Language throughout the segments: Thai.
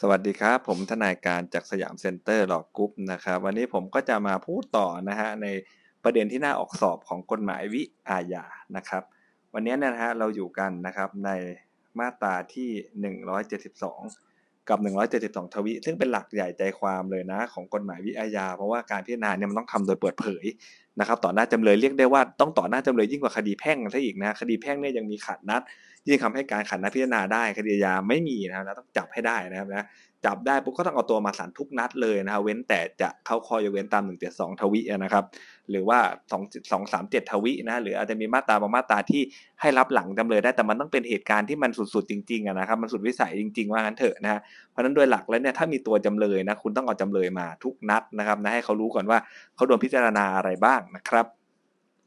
สวัสดีครับ ผมทนายการจาก Siam Center Law Group นะครับวันนี้ผมก็จะมาพูดต่อนะฮะในประเด็นที่น่าออกสอบของกฎหมายวิอาญานะครับ วันนี้เนี่ยนะฮะเราอยู่กันนะครับในมาตราที่ 172 กับ 172 ทวิซึ่งเป็นหลักใหญ่ใจความเลยนะ ของกฎหมายวิอาญา เพราะว่าการพิจารณาเนี่ยมันต้องทำโดยเปิดเผยนะครับต่อหน้าจำเลยเรียกได้ว่าต้องต่อหน้าจำเลยยิ่งกว่าคดีแพ่งซะอีกนะคดีแพ่งเนี่ยยังมีขาดนัดยิ่งทำให้การขัดนัดพิจารณาได้คดีอาญาไม่มีนะครับต้องจับให้ได้นะครับนะ จับได้ปุ๊บก็ต้องเอาตัวมาศาลทุกนัดเลยนะครับเว้นแต่จะเข้าข้อยเว้นตาม 172 ทวินะครับ หรือว่า 2 2 3 7 ทวินะหรืออาจจะมีมาตราบางมาตราที่ให้รับหลังจำเลยได้แต่มันต้องเป็นเหตุการณ์ที่มันสุดๆจริงๆนะครับมันสุดวิสัยจริงๆว่างั้นเถอะนะฮะเพราะฉะนั้นโดยหลักแล้วเนี่ยถ้ามีตัวจำเลยนะคุณต้องเอาจำเลยมาทุกนัดนะครับนะให้เขารู้ก่อนว่าเขาโดนพิจารณาอะไรบ้างนะครับ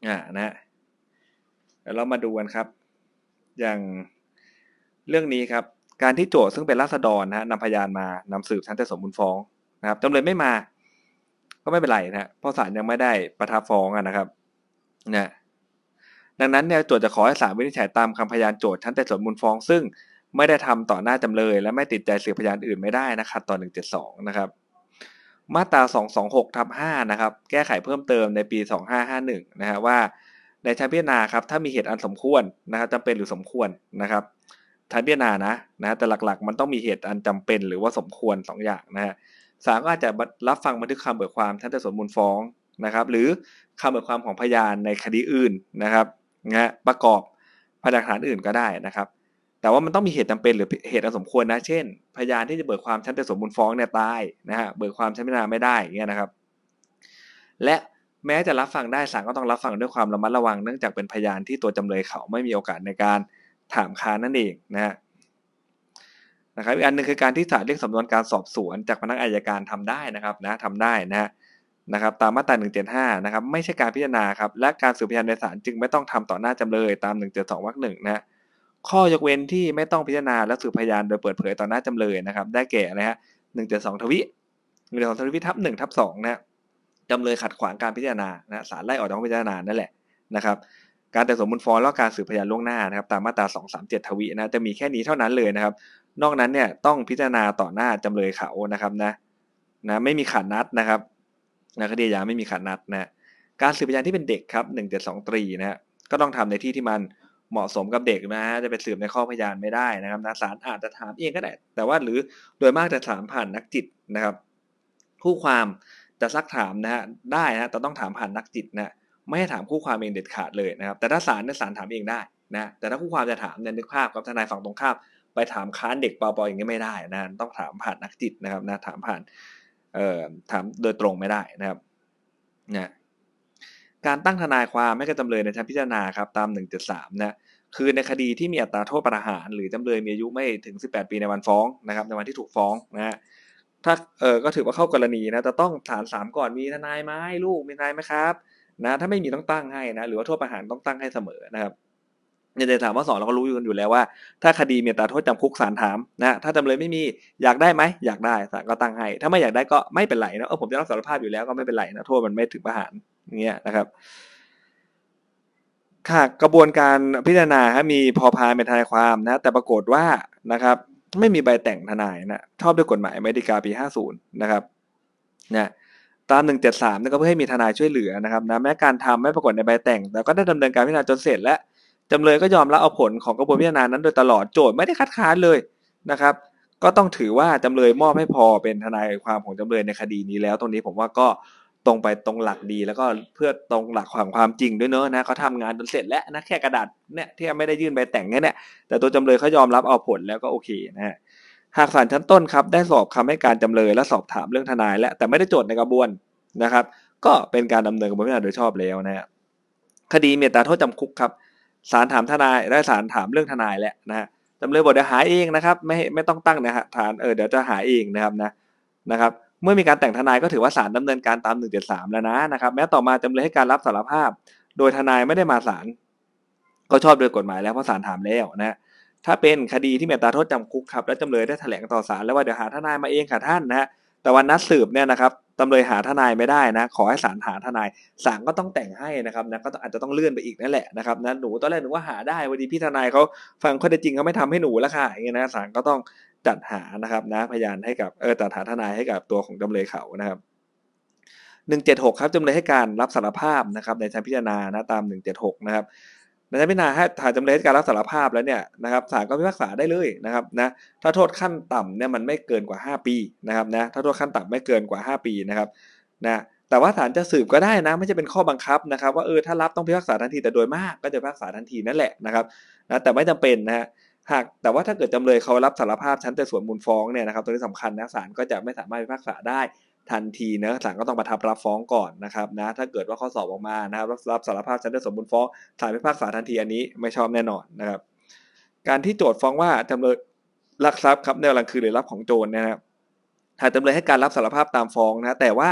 อ่านะเดี๋ยวเรามาดูกันครับ อย่างเรื่องนี้ครับ การที่โจทย์ซึ่งเป็นราษฎรนะฮะนำพยานมานำสืบชั้นแต่สมมูลฟ้องนะครับจำเลยไม่มา ก็ไม่เป็นไรนะเพราะศาลยังไม่ได้ประทับฟ้องนะครับนะดังนั้นเนี่ยโจทย์จะขอให้ศาลวินิจฉัยตามคำพยานโจทย์ชั้นแต่สมมูลฟ้อง ซึ่งไม่ได้ทำต่อหน้าจำเลย และไม่ติดใจสืบพยานอื่นไม่ได้นะครับต่อ172นะครับมาตรา 226ทับ5นะครับ แก้ไขเพิ่มเติมในปี 2551 นะฮะว่า ในชั้นพิจารณาครับ ถ้ามีเหตุอันสมควรนะครับจำเป็นหรือสมควรนะครับ ชั้นพิจารณานะนะแต่หลักๆ มันต้องมีเหตุอันจำเป็นหรือว่าสมควร2ออย่างนะฮะศาลก็อาจจะรับฟังบันทึกคำเบิกความชั้นแต่สมมูลฟ้องนะครับ หรือคำเบิกความของพยานในคดีอื่นนะครับนะประกอบพยานฐานอื่นก็ได้นะครับ แต่ว่ามันต้องมีเหตุจำเป็นหรือเหตุอันสมควรนะเช่น พยานที่จะเบิกความชั้นแต่สมมูลฟ้องเนี่ยตายนะฮะเบิกความชั้นพิจารณาไม่ได้อย่างเงี้ยนะครับ และแม้จะรับฟังได้ศาลก็ต้องรับฟังด้วยความระมัดระวังเนื่องจากเป็นพยานที่ตัวจำเลยเขาไม่มีโอกาสในการ ถามค้านนั่นเองนะฮะนะครับอีกอันหนึ่งคือการที่ศาลเรียกสำนวนการสอบสวน จากพนักอายการทำได้นะครับนะทำได้นะฮะนะครับตามมาตรา 175 นะครับ ไม่ใช่การพิจารณาครับ และการสืบพยานในศาลจึงไม่ต้องทำต่อหน้าจำเลยตาม 172วรรคหนึ่งนะข้อยกเว้นที่ไม่ต้องพิจารณาและสืบพยานโดยเปิดเผยต่อหน้าจำเลยนะครับ ได้แก่นะฮะ172ทวิ172ทวิทับ1ทับ2นะจำเลยขัดขวางการพิจารณานะศาลไล่ออกจากห้องพิจารณานั่นแหละนะครับ การแต่สมมูลฟ้องแล้วการสืบพยานล่วงหน้านะครับตามมาตรา 237 ทวินะจะมีแค่นี้เท่านั้นเลยนะครับ นอกนั้นเนี่ยต้องพิจารณาต่อหน้าจำเลยเขานะครับนะนะไม่มีขัดนัดนะครับนะคดียาไม่มีขัดนัดนะการสืบพยานที่เป็นเด็กครับ 172 ตรีนะฮะก็ต้องทำในที่ที่มันเหมาะสมกับเด็กนะฮะจะไปสืบในข้อพยานไม่ได้นะครับนะศาลอาจจะถามเองก็ได้แต่ว่าหรือโดยมากจะถามผ่านนักจิตนะครับคู่ความจะซักถามนะฮะได้นะแต่ต้องถามผ่านนักจิตนะ ไม่ให้ถามคู่ความเองเด็ดขาดเลยนะครับ แต่ถ้าศาลเนี่ยศาลถามเองได้นะแต่ถ้าคู่ความจะถามเนี่ยนึกภาพกับทนายฝั่งตรงข้ามไปถามค้านเด็กปอปออย่างนี้ไม่ได้นะต้องถามผ่านนักจิตนะครับนะถามผ่านเอ่อถามโดยตรงไม่ได้นะครับนะการตั้งทนายความให้กับจำเลยในชั้นพิจารณาครับตาม1.3นะคือในคดีที่มีอัตราโทษประหาร หรือจำเลยมีอายุไม่ถึง 18 ปีในวันฟ้องนะครับในวันที่ถูกฟ้องนะฮะถ้าเออก็ถือว่าเข้ากรณีนะจะต้องฐานสามก่อนมีทนายไหมลูกมีทนายไหมครับ นะถ้าไม่มีต้องตั้งให้นะหรือว่าโทษประหารต้องตั้งให้เสมอนะครับในถามว่าสอนเราก็รู้อยู่กันอยู่แล้วว่า ถ้าคดีมีตาโทษจำคุกศาลถามนะถ้าจำเลยไม่มีอยากได้ไหมอยากได้ศาลก็ตั้งให้ ถ้าไม่อยากได้ก็ไม่เป็นไรนะเออผมจะรับสารภาพอยู่แล้วก็ไม่เป็นไรนะโทษมันไม่ถึงประหารอย่างเงี้ยนะครับค่ะกระบวนการพิจารณาครับมีพอพานเป็นทนายความนะ แต่ปรากฏว่านะครับ ไม่มีใบแต่งทนายนะชอบด้วยกฎหมายอเมริกาปี 50 นะครับนะ ตาม 173นี่นก็เพื่อให้มีทนายช่วยเหลือนะครับนะแม้การทำไม่ปรากฏในใบแต่ง แต่ก็ได้ดำเนินการพิจารณาจนเสร็จ และจำเลยก็ยอมรับเอาผลของกระบวนพิจารณานั้นโดยตลอดโจทย์ไม่ได้คัดค้านเลยนะครับ ก็ต้องถือว่าจำเลยมอบให้พอเป็นทนายความของจำเลยในคดีนี้แล้ว ตรงนี้ผมว่าก็ตรงไปตรงหลักดีแล้วก็เพื่อตรงหลักความความจริงด้วยเนอะนะเขาทำงานจนเสร็จแล้วนะแค่กระดาษเนี่ยที่ไม่ได้ยื่นใบแต่งแค่นี่ยแต่ตัวจำเลยเขายอมรับเอาผลแล้วก็โอเคนะฮะ หากศาลชั้นต้นครับได้สอบคำให้การจำเลยและสอบถามเรื่องทนาย และแต่ไม่ได้โจทย์ในกระบวนนะครับ ก็เป็นการดำเนินกระบวนการโดยชอบแล้วนะฮะคดีเมีอัตาโทษจำคุกครับศาลถามทนายได้ศาลถามเรื่องทนายแหละนะฮะจำเลยบอกเดี๋ยวหาเองนะครับ ไม่ไม่ต้องตั้งนะฮะฐานเออเดี๋ยวจะหาเองนะครับนะนะครับเมื่อมีการแต่งทนายก็ถือว่าศาลดำเนินการตาม 173 แล้วนะนะครับแม้ต่อมาจำเลยให้การรับสารภาพ โดยทนายไม่ได้มาศาลก็ชอบโดยกฎหมายแล้วเพราะศาลถามแล้วนะ ถ้าเป็นคดีที่มีอัตราโทษจำคุกครับแล้วจำเลยได้แถลงต่อศาลแล้วว่าเดี๋ยวหาทนายมาเองค่ะท่านนะฮะแต่วันนัดสืบเนี่ยนะครับจำเลยหาทนายไม่ได้นะ ขอให้ศาลหาทนายศาลก็ต้องแต่งให้นะครับนะก็อาจจะต้องเลื่อนไปอีกนั่นแหละนะครับนะหนูตอนแรกหนูว่าหาได้วันดีพี่ทนายเขาฟังข้อเท็จจริงเขาไม่ทำให้หนูแล้วค่ะอย่างเงี้ยนะศาลก็ต้องจัดหานะครับนะพยานให้กับเออจัดหาทนายให้กับตัวของจำเลยเขานะครับหนึ่งเจ็ดหกครับจำเลยให้การรับสารภาพนะครับในชั้นพิจารณานะตามหนึ่งเจ็ดหกนะครับ ในชั้นพิจารณาให้ถ่ายจำเลยให้การรับสารภาพแล้วเนี่ยนะครับศาลก็พิพากษาได้เลยนะครับนะถ้าโทษขั้นต่ำเนี่ยมันไม่เกินกว่า 5 ปีนะครับนะถ้าโทษขั้นต่ำไม่เกินกว่า 5 ปีนะครับนะแต่ว่าศาลจะสืบก็ได้นะไม่ใช่เป็นข้อบังคับนะครับ ว่าเออถ้ารับต้องพิพากษาทันทีแต่โดยมากก็จะพิพากษาทันทีนั่นแหละนะครับนะแต่ไม่จำเป็นนะฮะหากแต่ว่าถ้าเกิดจำเลยเขารับสารภาพชั้นแต่ส่วนมูลฟ้องเนี่ยนะครับตัวนี้สำคัญนะศาลก็จะไม่สามารถพิพากษาได้ ทันทีนะศาลก็ต้องประทับรับฟ้องก่อนนะครับนะถ้าเกิดว่าข้อสอบออกมานะครับรับสารภาพชั้นแต่ส่วนมูลฟ้องศาลพิพากษาทันทีอันนี้ไม่ชอบแน่นอนนะครับ การที่โจทย์ฟ้องว่าจำเลยลักทรัพย์ครับในวลากลางคืนหรือรับของโจรนะครับหากจำเลยให้การรับสารภาพตามฟ้องนะแต่ว่า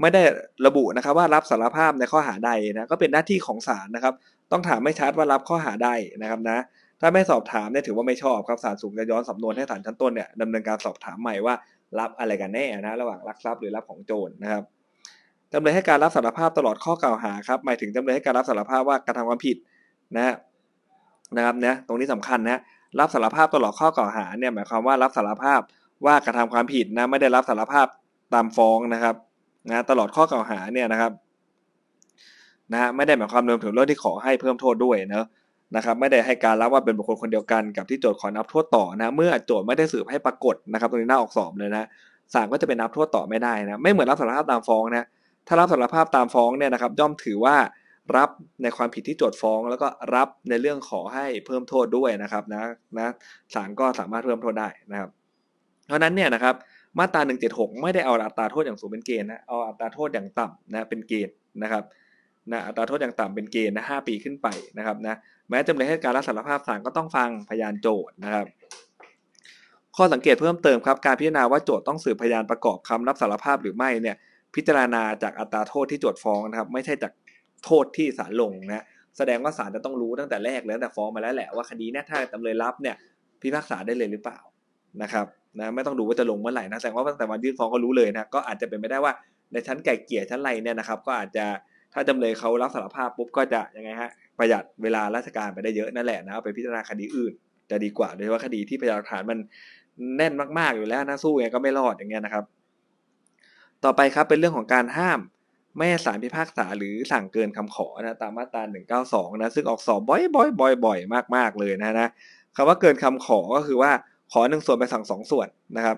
ไม่ได้ระบุนะครับว่ารับสารภาพในข้อหาใดนะก็เป็นหน้าที่ของศาลนะครับ ต้องถามไม่ชัดว่ารับข้อหาใดนะครับนะถ้าไม่สอบถามเนี่ยถือว่าไม่ชอบครับศาลสูงจะย้อนสำนวนให้ศาลชั้นต้นเนี่ยดำเนินการสอบถามใหม่ว่า รับอะไรกันแน่นะระหว่างลักทรัพย์หรือรับของโจรนะครับจำเลยให้การรับสารภาพตลอดข้อกล่าวหาครับหมายถึงจำเลยให้การรับสารภาพว่ากระทำความผิดนะนะครับเนี่ยตรงนี้สำคัญนะรับสารภาพตลอดข้อกล่าวหาเนี่ยหมายความว่ารับสารภาพว่ากระทำความผิดนะไม่ได้รับสารภาพตามฟ้องนะครับนะตลอดข้อกล่าวหาเนี่ยนะครับนะไม่ได้หมายความรวมถึงเรื่องที่ขอให้เพิ่มโทษด้วยเนะ นะครับไม่ได้ให้การรับว่าเป็นบุคคลคนเดียวกันกับที่โจทย์ขอนับโทษต่อนะเมื่อโจทย์ไม่ได้สืบให้ปรากฏนะครับตรงนี้น่าออกสอบเลยนะศาลก็จะเป็นนับโทษต่อไม่ได้นะไม่เหมือนรับสารภาพตามฟ้องนะถ้ารับสารภาพตามฟ้องเนี่ยนะครับย่อมถือว่ารับในความผิดที่โจทย์ฟ้อง แล้วก็รับในเรื่องขอให้เพิ่มโทษด้วยนะครับนะนะศาลก็สามารถเพิ่มโทษได้นะครับ เพราะนั้นเนี่ยนะครับมาตรา176 ไม่ได้เอาอัตราโทษอย่างสูงเป็นเกณฑ์นะเอาอัตราโทษอย่างต่ำนะเป็นเกณฑ์นะครับ นะอัตราโทษอย่างต่ำเป็นเกณฑ์นะ5ปีขึ้นไปนะครับนะแม้จำเลยให้การรับสารภาพศาลก็ต้องฟังพยานโจทย์นะครับ ข้อสังเกตเพิ่มเติมครับการพิจารณาว่าโจทย์ต้องสืบพยานประกอบคำรับสารภาพหรือไม่เนี่ยพิจารณาจากอัตราโทษที่โจทย์ฟ้องนะครับ ไม่ใช่จากโทษที่ศาลลงนะแสดงว่าศาลจะต้องรู้ตั้งแต่แรกแล้วแต่ฟ้องมาแล้วแหละว่าคดีเนี่ยถ้าจำเลยรับเนี่ยพิพากษาได้เลยหรือเปล่านะครับนะไม่ต้องดูว่าจะลงเมื่อไหร่นะแสดงว่าตั้งแต่วันยื่นฟ้องก็รู้เลยนะก็อาจจะเป็นไปได้ว่าในชั้นไก่เกี่ยชั้นไรเนี่ยนะครับ ก็อาจจะ ถ้าจำเลยเขารับสารภาพปุ๊บก็จะยังไงฮะประหยัดเวลาราชการไปได้เยอะนั่นแหละนะไปพิจารณาคดีอื่น จะดีกว่าโดยเฉพาะคดีที่พยานหลักฐานมันแน่นมากๆอยู่แล้วนะสู้ไงก็ไม่รอดอย่างเงี้ยนะครับ ต่อไปครับเป็นเรื่องของการห้ามไม่ให้ศาลพิพากษาหรือสั่งเกินคำขอนะตามมาตรา192นะซึ่งออกสอบบ่อยๆบ่อยๆมากๆเลยนะนะคำว่าเกินคำขอก็คือว่าขอหนึ่งส่วนไปสั่งสองส่วนนะครับ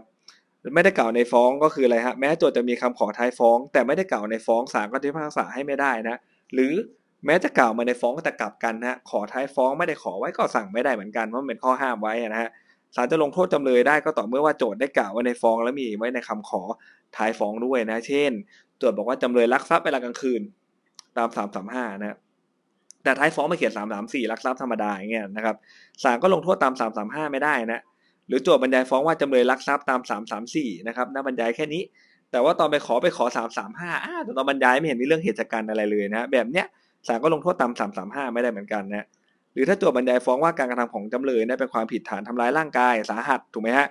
ไม่ได้กล่าวในฟ้องก็คืออะไรฮะแม้โจทย์จะมีคำขอท้ายฟ้อง แต่ไม่ได้กล่าวในฟ้องศาลก็พิพากษาให้ไม่ได้นะ หรือแม้จะกล่าวมาในฟ้องก็จะกลับกันนะขอท้ายฟ้องไม่ได้ขอไว้ก็สั่งไม่ได้เหมือนกันเพราะมันเป็นข้อห้ามไว้นะฮะศาลจะลงโทษจำเลยได้ก็ต่อเมื่อว่าโจทย์ได้กล่าวไว้ในฟ้อง แล้วมีไว้ในคำขอท้ายฟ้องด้วยนะ เช่นโจทย์บอกว่าจำเลยลักทรัพย์เวลากลางคืน ตามสามสามห้านะแต่ท้ายฟ้องไม่เขียนสามสามสี่ลักทรัพย์ธรรมดาอย่างเงี้ยนะครับศาลก็ลงโทษตามสามสามห้าไม่ได้นะ หรือโจทย์บรรยายฟ้องว่าจำเลยลักทรัพย์ตามสามสามสี่นะครับน่าบรรยายแค่นี้ แต่ว่าตอนไปขอไปขอสามสามห้าแต่ตอนบรรยายไม่เห็นมีเรื่องเหตุการณ์อะไรเลยนะแบบเนี้ยศาลก็ลงโทษตามสามสามห้าไม่ได้เหมือนกันนะหรือถ้าโจทย์บรรยายฟ้องว่าการกระทำของจำเลยเนี่ยเป็นความผิดฐานทำร้ายร่างกายสาหัสถูกไหมฮะ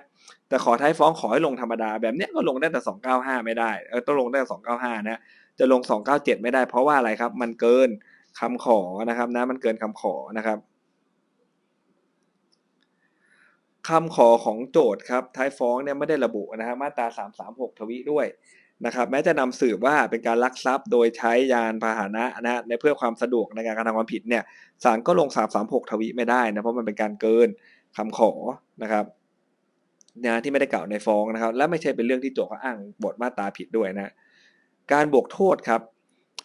แต่ขอท้ายฟ้องขอให้ลงธรรมดา แบบเนี้ยก็ลงได้แต่สองเก้าห้าไม่ได้เออต้องลงได้สองเก้าห้านะจะลงสองเก้าเจ็ดไม่ได้เพราะว่าอะไรครับ มันเกินคำขอนะครับนะมันเกินคำขอนะครับ คำขอของโจทย์ครับท้ายฟ้องเนี่ยไม่ได้ระบุนะฮะมาตรา 336 ทวิด้วยนะครับแม้จะนำสืบว่าเป็นการลักทรัพย์โดยใช้ยานพาหนะนะในเพื่อความสะดวกในการกระทำความผิดเนี่ยศาลก็ลง 336 ทวิไม่ได้นะเพราะมันเป็นการเกินคำขอนะครับนะที่ไม่ได้กล่าวในฟ้องนะครับ และไม่ใช่เป็นเรื่องที่โจทย์เขาอ้างบทมาตราผิดด้วยนะการบวกโทษครับ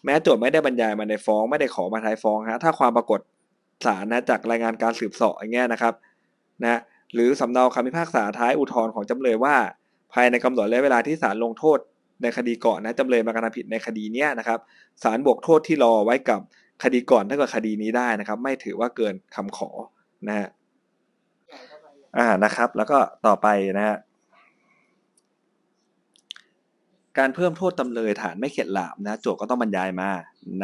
แม้โจทย์ไม่ได้บรรยายมาในฟ้อง ไม่ได้ขอมาท้ายฟ้องฮะถ้าความปรากฏศาลนะจากรายงานการสืบสอบอย่างเงี้ยนะครับนะ หรือสำเนาคำพิพากษาท้ายอุทธรณ์ของจำเลยว่า ภายในกำหนดระยะเวลาที่ศาลลงโทษในคดีก่อนนะจำเลยมากระทำผิดในคดีเนี้ยนะครับศาลบวกโทษที่รอไว้กับคดีก่อนถ้าเกิดคดีนี้ได้นะครับ ไม่ถือว่าเกินคำขอนะฮะอ่านะครับ แล้วก็ต่อไปนะฮะการเพิ่มโทษจำเลยฐานไม่เข็ดหลาบนะโจทก็ต้องบรรยายมา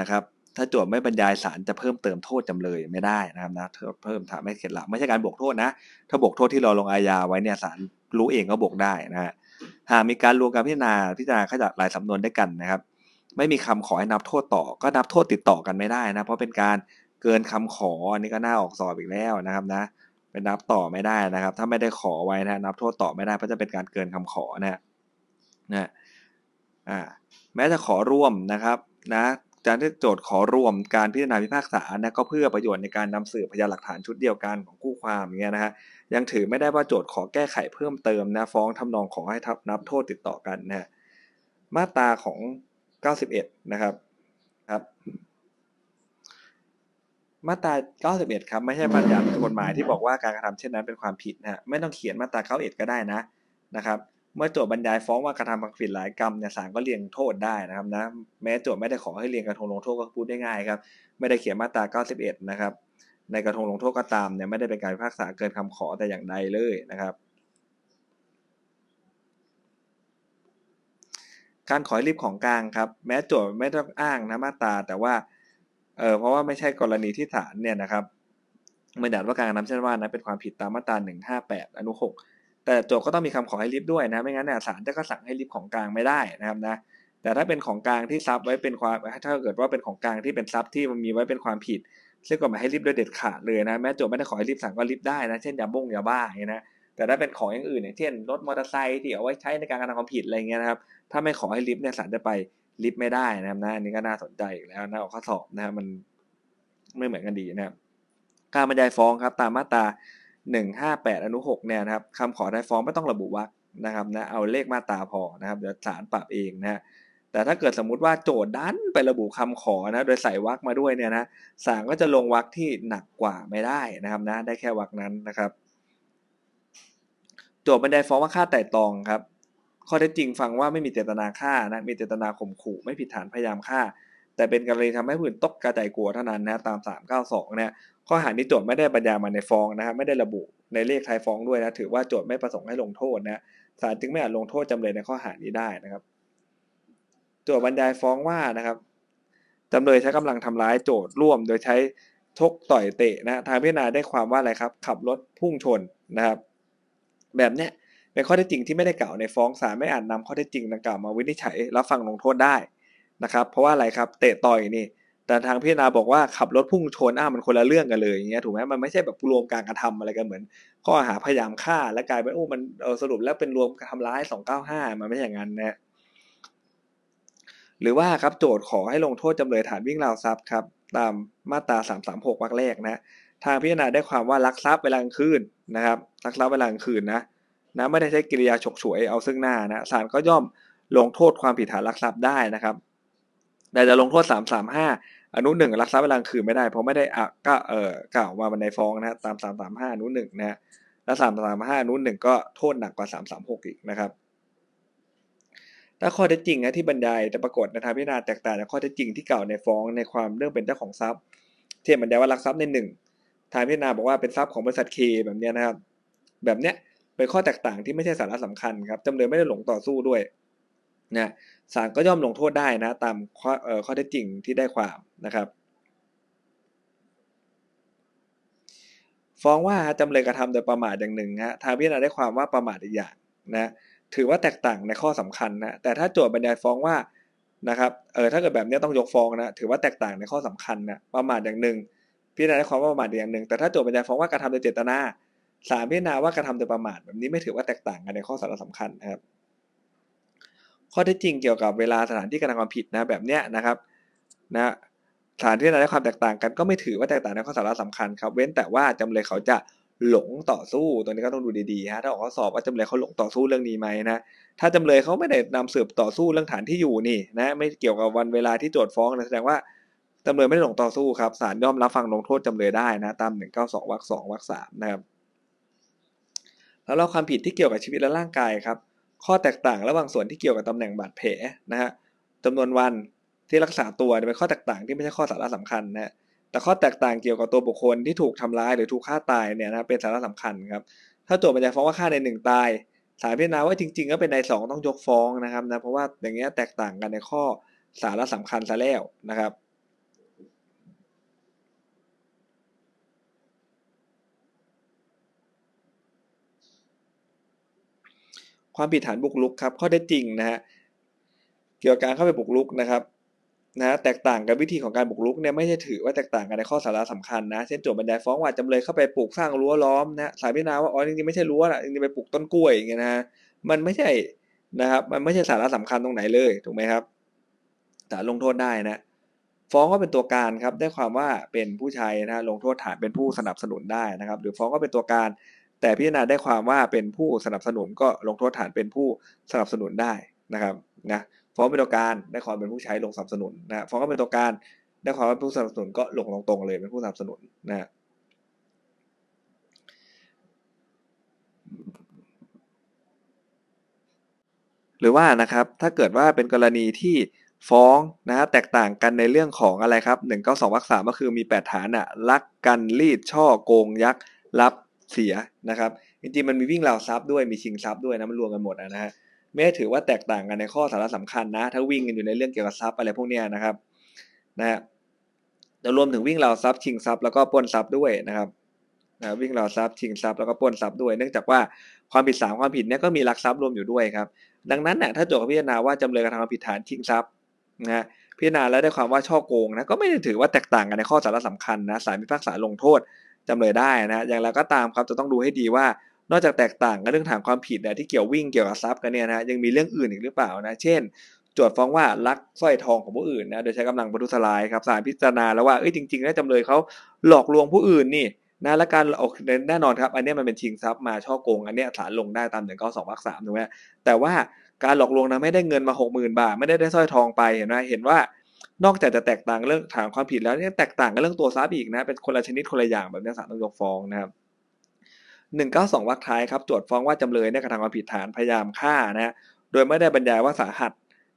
นะครับ ถ้าโจทย์ไม่บรรยายสารจะเพิ่มเติมโทษจำเลยไม่ได้นะครับนะเพิ่มถามไม่เข็ดหลับไม่ใช่การบวกโทษนะ ถ้าบวกโทษที่เราลงอาญาไว้เนี่ยสารรู้เองก็บวกได้นะฮะหากมีการรวมการพิจารณาพิจารณาขจัดหลายสำนวนด้วยกันนะครับ ไม่มีคำขอให้นับโทษต่อ ก็นับโทษติดต่อกันไม่ได้นะ เพราะเป็นการเกินคำขออันนี้ก็น่าออกสอบอีกแล้วนะครับนะไปไปนับต่อไม่ได้นะครับ ถ้าไม่ได้ขอไว้นะนับโทษต่อไม่ได้เพราะจะเป็นการเกินคำขอนะนะอ่าแม้จะขอร่วมนะครับนะ การที่โจทย์ขอรวมการพิจารณาพิพากษานะก็เพื่อประโยชน์ในการนำสืบพยานหลักฐานชุดเดียวกันของคู่ความเงี้ยนะฮะยังถือไม่ได้ว่าโจทย์ขอแก้ไขเพิ่มเติมนะฟ้องทำนองขอให้ทับนับโทษติดต่อกันนะฮะมาตราของ 91 นะครับครับ มาตรา 91 ครับ ไม่ใช่บัญญัติกฎหมายที่บอกว่าการกระทำเช่นนั้นเป็นความผิดนะฮะไม่ต้องเขียนมาตรา 91 ก็ได้นะนะครับ เมื่อโจทย์บรรยายฟ้องว่ากระทำความผิดหลายกรรมเนี่ยศาลก็เรียงโทษได้นะครับนะแม้โจทย์ไม่ได้ขอให้เรียงกระทงลงโทษก็พูดได้ง่ายครับไม่ได้เขียนมาตรา 91 นะครับในกระทงลงโทษก็ตามเนี่ยไม่ได้เป็นการพิพากษาเกินคำขอแต่อย่างใดเลยนะครับ การขอรีบของกลางครับ แม้โจทย์ไม่ต้องอ้างนะมาตราแต่ว่าเออเพราะว่าไม่ใช่กรณีที่ศาลเนี่ยนะครับไม่ดัดว่าการนำเช่นว่านะเป็นความผิดตามมาตรา 158 อนุ 6 แต่โจทก็ต้องมีคำขอให้ลิฟด้วยนะ ไม่งั้นเนี่ยศาลจะก็สั่งให้ลิฟของกลางไม่ได้นะครับนะ แต่ถ้าเป็นของกลางที่ทรัพย์ไว้เป็นความ ถ้าเกิดว่าเป็นของกลางที่เป็นทรัพย์ที่มันมีไว้เป็นความผิด ซึ่งกฎหมายให้ริบโดยเด็ดขาดเลยนะ แม้โจทก์ไม่ได้ขอให้ริบศาลก็ริบได้นะ เช่นยาบ้งยาบ้าอย่างนี้นะ แต่ถ้าเป็นของอย่างอื่นอย่างเช่นรถมอเตอร์ไซค์ที่เอาไว้ใช้ในการกระทำความผิดอะไรเงี้ยนะครับ ถ้าไม่ขอให้ริบเนี่ยศาลจะไปริบไม่ได้นะครับนะอันนี้ก็น่าสนใจอีกแล้วนะออกข้อสอบนะครับมันไม่เหมือนกันดีนะครับ การบรรยายฟ้องครับตามมาตรา 158 อนุ 6 เนี่ยนะครับคำขอท้ายฟ้องไม่ต้องระบุวรรคนะครับนะเอาเลขมาตราพอนะครับเดี๋ยวศาลปรับเองนะแต่ถ้าเกิดสมมุติว่าโจทย์ดันไประบุคำขอนะโดยใส่วรรคมาด้วยเนี่ยนะศาลก็จะลงวรรคที่หนักกว่าไม่ได้นะครับนะได้แค่วรรคนั้นนะครับ โจทย์บรรยายฟ้องว่าฆ่าแต่ตองครับ ข้อเท็จจริงฟังว่าไม่มีเจตนาฆ่านะมีเจตนาข่มขู่ไม่ผิดฐานพยายามฆ่า แต่เป็นกรณีทำให้ผู้อื่นตกกระจายกลัวเท่านั้นนะตาม 392เนี่ย ข้อหานี้โจทย์ไม่ได้บรรยายมาในฟ้องนะครับไม่ได้ระบุในเลขท้ายฟ้องด้วยนะถือว่าโจทย์ไม่ประสงค์ให้ลงโทษนะศาลจึงไม่อาจลงโทษจำเลยในข้อหานี้ได้นะครับ โจทย์บรรยายฟ้องว่านะครับจำเลยใช้กำลังทำร้ายโจทย์ร่วม โดยใช้ชกต่อยเตะนะทางพิจารณาได้ความว่าอะไรครับ ขับรถพุ่งชนนะครับ แบบเนี้ยเป็นข้อเท็จจริงที่ไม่ได้กล่าวในฟ้องศาลไม่อาจนำข้อเท็จจริงดังกล่าวมาวินิจฉัยรับฟังลงโทษได้นะครับ เพราะว่าอะไรครับเตะต่อยนี่ แต่ทางพิจารณาบอกว่าขับรถพุ่งชนอ้ามันคนละเรื่องกันเลยอย่างเงี้ยถูกไหมมันไม่ใช่แบบรวมการกระทำอะไรกันเหมือน ข้อหาพยายามฆ่าและกลายเป็นโอ้มันเออสรุปแล้วเป็นรวมทำร้ายสองเก้าห้ามันไม่อย่างนั้นนะหรือว่าครับโจทย์ขอให้ลงโทษจำเลยฐานวิ่งราวทรัพย์ครับตามมาตราสามสามหกวรรคแรกนะ ทางพิจารณาได้ความว่าลักทรัพย์เวลากลางคืนนะครับลักทรัพย์เวลากลางคืนนะนะไม่ได้ใช้กิริยาฉกฉวยเอาซึ่งหน้านะศาลก็ย่อมลงโทษความผิดฐานลักทรัพย์ได้นะครับแต่จะลงโทษสามสามห้า อนุหนึ่งรักทรัพย์เวลาคืนไม่ได้ เพราะไม่ได้อะก็เออกล่าวมาในฟ้องนะตามสามสามห้าอนุหนึ่งนะและสามสามห้าอนุหนึ่งก็โทษหนักกว่าสามสามหกอีกนะครับถ้าข้อเท็จจริงนะที่บรรยายจะปรากฏในทางพิจารณาแตกต่างจากข้อเท็จจริงที่กล่าวในฟ้องในความเรื่องเป็นเจ้าของทรัพย์เที่บรรยายว่ารักทรัพย์ในหนึ่งทางพิจารณาบอกว่าเป็นทรัพย์ของบริษัทเคแบบนี้นะครับ แบบเนี้ยเป็นข้อแตกต่างที่ไม่ใช่สาระสำคัญครับจำเลยไม่ได้หลงต่อสู้ด้วยนะศาลก็ย่อมลงโทษได้นะ ตามข้อข้อเท็จจริงที่ได้ความ นะครับฟ้องว่าจำเลยกระทำโดยประมาทอย่างหนึ่งฮะทางพิจารณาได้ความว่าประมาทอีกอย่างนะถือว่าแตกต่างในข้อสำคัญนะแต่ถ้าโจทย์บรรยายฟ้องว่านะครับเออถ้าเกิดแบบนี้ต้องยกฟ้องนะถือว่าแตกต่างในข้อสำคัญนะประมาทอย่างหนึ่งพิจารณาได้ความว่าประมาทอย่างหนึ่งแต่ถ้าโจทย์บรรยายฟ้องว่ากระทำโดยเจตนาศาลพิจารณาว่ากระทำโดยประมาทแบบนี้ไม่ถือว่าแตกต่างกันในข้อสาระสำคัญนะครับ ข้อเท็จจริงเกี่ยวกับเวลาสถานที่การทำความผิดนะแบบเนี้ยนะครับนะ สานที่นั้ความแตกต่างกันก็ไม่ถือว่าแตกต่างในข้อสาระสำคัญครับ เว้นแต่ว่าจำเลยเขาจะหลงต่อสู้ตรงนี้ก็ต้องดูดีๆฮะถ้าออกข้อสอบว่าจำเลยเขาหลงต่อสู้เรื่องนี้ไหมนะถ้าจำเลยเขาไม่ได้นำสืบต่อสู้เรื่องฐานที่อยู่นี่นะไม่เกี่ยวกับวันเวลาที่โจทย์ฟ้องนะแสดงว่าจำเลยไม่ได้หลงต่อสู้ครับศาลย่อมรับฟังลงโทษจำเลยได้นะตาม 192วรรค2วรรค3นะครับแล้วเราความผิดที่เกี่ยวกับชีวิตและร่างกายครับ ข้อแตกต่างระหว่างส่วนที่เกี่ยวกับตำแหน่งบาดแผลนะฮะจำนวนวัน ที่รักษาตัวเป็นข้อแตกต่างที่ไม่ใช่ข้อสาระสำคัญนะแต่ข้อแตกต่างเกี่ยวกับตัวบุคคลที่ถูกทำร้ายหรือถูกฆ่าตายเนี่ยนะเป็นสาระสำคัญครับถ้าโจทย์บรรยายฟ้องว่าฆ่าในหนึ่งตายศาลพิจารณาว่าจริง ๆ ก็เป็นในสองต้องยกฟ้องนะครับนะเพราะว่าอย่างเงี้ยแตกต่างกันในข้อสาระสำคัญซะแล้วนะครับความผิดฐานบุกรุกครับข้อได้จริงนะฮะเกี่ยวกับการเข้าไปบุกรุกนะครับ นะแตกต่างกับวิธีของการบุกรุกเนี่ยไม่ใช่ถือว่าแตกต่างกันในข้อสาระสำคัญนะเช่นโจทย์บรรยายฟ้องว่าจำเลยเข้าไปปลูกสร้างรั้วล้อมนะสารพิจารณาว่าอ๋อจริงๆไม่ใช่รั้วนะจริงๆไปปลูกต้นกล้วยอย่างเงี้ยนะมันไม่ใช่นะครับ มันไม่ใช่สาระสำคัญตรงไหนเลยถูกไหมครับศาลลงโทษได้นะฟ้องก็เป็นตัวการครับได้ความว่าเป็นผู้ใช้นะลงโทษฐานเป็นผู้สนับสนุนได้นะครับ หรือฟ้องก็เป็นตัวการ แต่พิจารณาได้ความว่าเป็นผู้สนับสนุนก็ลงโทษฐานเป็นผู้สนับสนุนได้นะครับนะ ฟ้องเป็นตัวการได้ความเป็นผู้ใช้ลงสนับสนุนนะฟ้องก็เป็นตัวการได้ความว่าผู้สนับสนุนก็ลงตรงๆเลยเป็นผู้สนับสนุนนะหรือว่านะครับถ้าเกิดว่าเป็นกรณีที่ฟ้องนะฮะแตกต่างกันในเรื่องของอะไรครับ1 9 2วรรคสามก็คือมี 8 ฐานอะลักกันรีดช่อโกงยักรับเสียนะครับจริงๆมันมีวิ่งราวทรัพย์ด้วยมีชิงทรัพย์ด้วยนะมันรวมกันหมดนะฮะ ไม่ถือว่าแตกต่างกันในข้อสาระสำคัญนะ ถ้าวิ่งกันอยู่ในเรื่องเกี่ยวกับทรัพย์อะไรพวกนี้นะครับนะฮะจะรวมถึงวิ่งราวทรัพย์ชิงทรัพย์แล้วก็ปล้นทรัพย์ด้วยนะครับนะวิ่งราวทรัพย์ชิงทรัพย์แล้วก็ปล้นทรัพย์ด้วย เนื่องจากว่าความผิด3ความผิดเนี้ยก็มีลักทรัพย์รวมอยู่ด้วยครับดังนั้นเนี่ยถ้าโจทย์พิจารณาว่าจำเลยกระทำความผิดฐานชิงทรัพย์นะฮะพิจารณาแล้วได้ความว่าช่อโกงนะก็ไม่ได้ถือว่าแตกต่างกันในข้อสาระสำคัญนะศาลพิพากษาลงโทษจำเลยได้นะอย่างไรก็ตามครับจะต้องดูให้ดีว่า นอกจากแตกต่างกันเรื่องฐานความผิดนี่ยที่เกี่ยววิ่งเกี่ยวกับทรัพย์กันเนี่ยนะยังมีเรื่องอื่นอีกหรือเปล่านะเช่นจทฟ้องว่าลักสร้อยทองของผู้อื่นนะโดยใช้กำลังประทุษร้ายครับศาลพิจารณาแล้วว่าเอ้ยจริงๆแล้วจำเลยเขาหลอกลวงผู้อื่นนี่นะและการออกแน่นอนครับ อันนี้มันเป็นชิงทรัพย์มาช่อโกง อันนี้ศาลลงได้ตามหนึ่งเก้าสองวรรคสามถูกไหมแต่ว่าการหลอกลวงนะไม่ได้เงินมาหกหมื่นบาท ไม่ได้ได้สร้อยทองไปเห็นไหมเห็นว่านอกจากจะแตกต่างเรื่องฐานความผิดแล้วเนี่ยแตกต่างกันเรื่องตัวทรัพย์อีกนะเป็นคนละชนิดคนละอย่างแบบนี้ศาลต้องยกฟ้องนะครับ หนึ่งเก้าสองวรรคท้ายครับตรวจฟ้องว่าจำเลยเนี่ยกระทำความผิดฐานพยายามฆ่านะฮะโดยไม่ได้บรรยายว่าสาหัส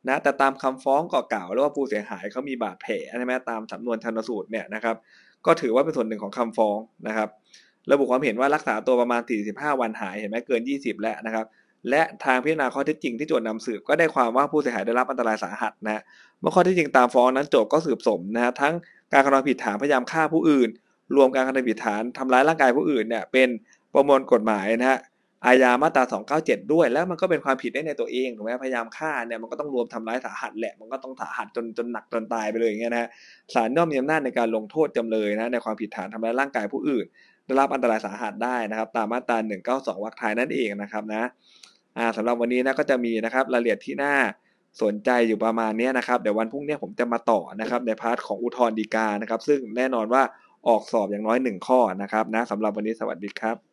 นะแต่ตามคำฟ้องก็กล่าวแล้วว่าผู้เสียหายเขามีบาดแผลใช่ไหมตามสำนวนชันสูตรเนี่ยนะครับก็ถือว่าเป็นส่วนหนึ่งของคำฟ้องนะครับระบุความเห็นว่ารักษาตัวประมาณ 45 วันหายเห็นไหมเกิน 20 แล้วนะครับและทางพิจารณาข้อเท็จจริงที่โจทย์นำสืบก็ได้ความว่าผู้เสียหายได้รับอันตรายสาหัสนะเมื่อข้อเท็จจริงตามฟ้องนั้นโจทย์ก็สืบสมนะฮะทั้งการกระทำผิดฐานพยายามฆ่าผู้อื่น รวมการกระทำผิดฐานทำร้ายร่างกายผู้อื่นเนี่ยเป็น ประมวลกฎหมายนะฮะอาญามาตรา 297 ด้วย แล้วมันก็เป็นความผิดได้ในตัวเองถูกไหมพยายามฆ่าเนี่ยมันก็ต้องรวมทำร้ายสาหัสแหละ มันก็ต้องสาหัสจนจนหนักจนตายไปเลยอย่างเงี้ยนะฮะศาลย่อมมีอำนาจในการลงโทษจำเลยนะในความผิดฐานทำร้ายร่างกายผู้อื่นได้รับอันตรายสาหัสได้นะครับ ตามมาตรา 192 วรรคท้ายนั่นเองนะครับนะอ่าสำหรับวันนี้นะก็จะมีนะครับรายละเอียดที่น่าสนใจอยู่ประมาณนี้นะครับเดี๋ยววันพรุ่งนี้ผมจะมาต่อนะครับใน part ของอุทธรณ์ฎีกานะครับ ซึ่งแน่นอนว่าออกสอบอย่างน้อยหนึ่งข้อนะครับนะสำหรับวันนี้สวัสดีครับ